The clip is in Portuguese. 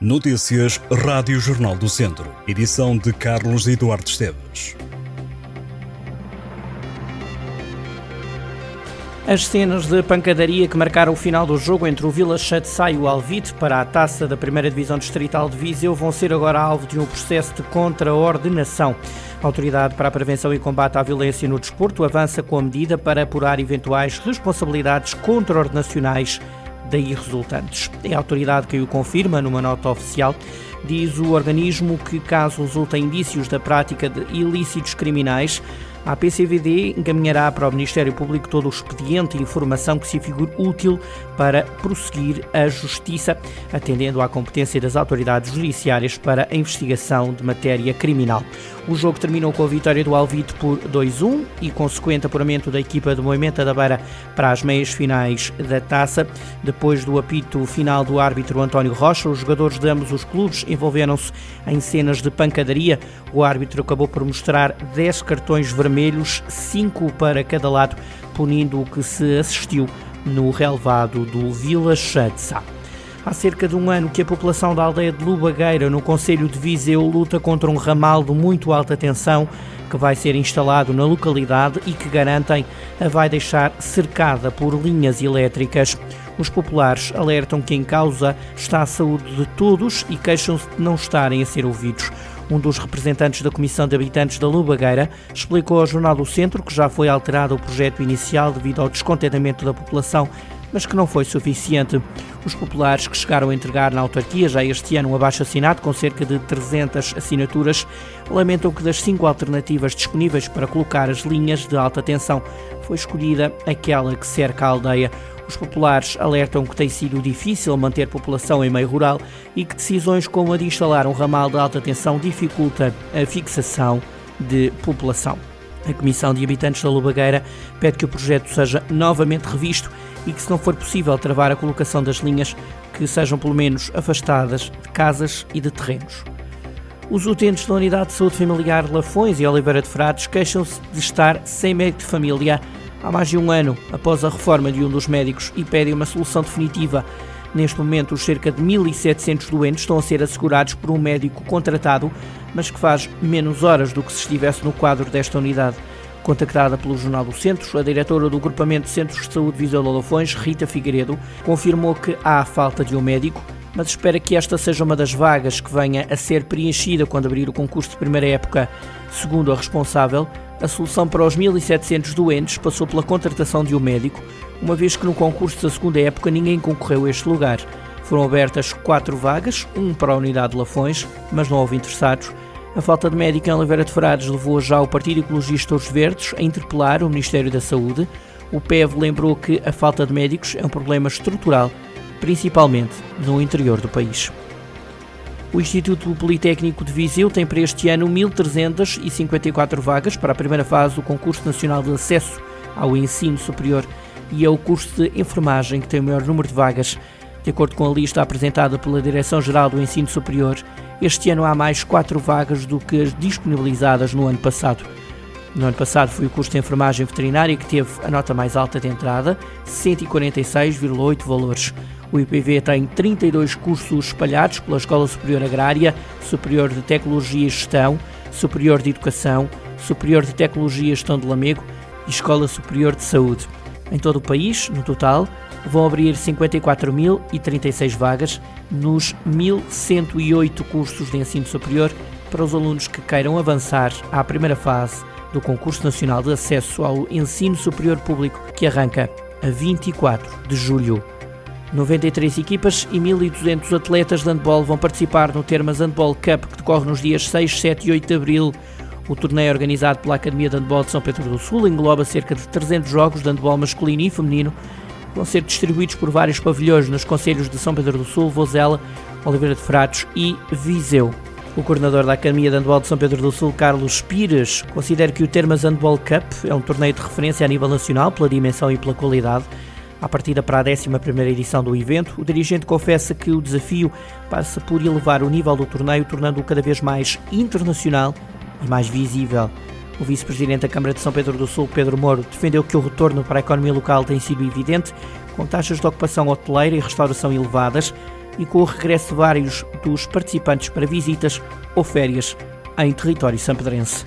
Notícias Rádio Jornal do Centro. Edição de Carlos Eduardo Esteves. As cenas de pancadaria que marcaram o final do jogo entre o Vila Chatzai e o Alvite para a taça da primeira divisão distrital de Viseu vão ser agora alvo de um processo de contraordenação. A Autoridade para a Prevenção e Combate à Violência no Desporto avança com a medida para apurar eventuais responsabilidades contraordenacionais daí resultantes. A autoridade que o confirma numa nota oficial. Diz o organismo que, caso resultem indícios da prática de ilícitos criminais, a PCVD encaminhará para o Ministério Público todo o expediente e informação que se figure útil para prosseguir a justiça, atendendo à competência das autoridades judiciárias para a investigação de matéria criminal. O jogo terminou com a vitória do Alvite por 2-1 e consequente apuramento da equipa do Movimento da Beira para as meias finais da taça. Depois do apito final do árbitro António Rocha, os jogadores de ambos os clubes envolveram-se em cenas de pancadaria. O árbitro acabou por mostrar 10 cartões vermelhos, 5 para cada lado, punindo o que se assistiu no relevado do Vila Chatsa. Há cerca de um ano que a população da aldeia de Lubagueira, no Conselho de Viseu, luta contra um ramal de muito alta tensão que vai ser instalado na localidade e que garantem a vai deixar cercada por linhas elétricas. Os populares alertam que em causa está a saúde de todos e queixam-se de não estarem a ser ouvidos. Um dos representantes da Comissão de Habitantes da Lubagueira explicou ao Jornal do Centro que já foi alterado o projeto inicial devido ao descontentamento da população mas que não foi suficiente. Os populares que chegaram a entregar na autarquia já este ano um abaixo-assinado com cerca de 300 assinaturas lamentam que das cinco alternativas disponíveis para colocar as linhas de alta tensão foi escolhida aquela que cerca a aldeia. Os populares alertam que tem sido difícil manter população em meio rural e que decisões como a de instalar um ramal de alta tensão dificulta a fixação de população. A Comissão de Habitantes da Lubagueira pede que o projeto seja novamente revisto e que, se não for possível travar a colocação das linhas, que sejam pelo menos afastadas de casas e de terrenos. Os utentes da Unidade de Saúde Familiar Lafões e Oliveira de Frades queixam-se de estar sem médico de família há mais de um ano após a reforma de um dos médicos e pedem uma solução definitiva. Neste momento, os cerca de 1.700 doentes estão a ser assegurados por um médico contratado, mas que faz menos horas do que se estivesse no quadro desta unidade. Contactada pelo Jornal do Centro, a diretora do Agrupamento de Centros de Saúde Viseu de Lafões, Rita Figueiredo, confirmou que há a falta de um médico, mas espera que esta seja uma das vagas que venha a ser preenchida quando abrir o concurso de primeira época. Segundo a responsável, a solução para os 1.700 doentes passou pela contratação de um médico, uma vez que no concurso da segunda época ninguém concorreu a este lugar. Foram abertas quatro vagas, um para a unidade de Lafões, mas não houve interessados, a falta de médico em Oliveira de Frades levou já o Partido Ecologista Os Verdes a interpelar o Ministério da Saúde. O PEV lembrou que a falta de médicos é um problema estrutural, principalmente no interior do país. O Instituto Politécnico de Viseu tem para este ano 1.354 vagas para a primeira fase do Concurso Nacional de Acesso ao Ensino Superior e é o curso de enfermagem que tem o maior número de vagas. De acordo com a lista apresentada pela Direção-Geral do Ensino Superior, este ano há mais quatro vagas do que as disponibilizadas no ano passado. No ano passado foi o curso de enfermagem veterinária que teve a nota mais alta de entrada, 146,8 valores. O IPV tem 32 cursos espalhados pela Escola Superior Agrária, Superior de Tecnologia e Gestão, Superior de Educação, Superior de Tecnologia e Gestão de Lamego e Escola Superior de Saúde. Em todo o país, no total, vão abrir 54.036 vagas nos 1.108 cursos de ensino superior para os alunos que queiram avançar à primeira fase do Concurso Nacional de Acesso ao Ensino Superior Público, que arranca a 24 de julho. 93 equipas e 1.200 atletas de handball vão participar no Termas Handball Cup, que decorre nos dias 6, 7 e 8 de abril. O torneio organizado pela Academia de Handball de São Pedro do Sul engloba cerca de 300 jogos de handball masculino e feminino vão ser distribuídos por vários pavilhões nos conselhos de São Pedro do Sul, Vozela, Oliveira de Frades e Viseu. O coordenador da Academia de Handball de São Pedro do Sul, Carlos Pires, considera que o Termas Handball Cup é um torneio de referência a nível nacional pela dimensão e pela qualidade. À partida para a 11 edição do evento, o dirigente confessa que o desafio passa por elevar o nível do torneio, tornando-o cada vez mais internacional e mais visível. O vice-presidente da Câmara de São Pedro do Sul, Pedro Moro, defendeu que o retorno para a economia local tem sido evidente, com taxas de ocupação hoteleira e restauração elevadas. e com o regresso de vários dos participantes para visitas ou férias em território sampedrense.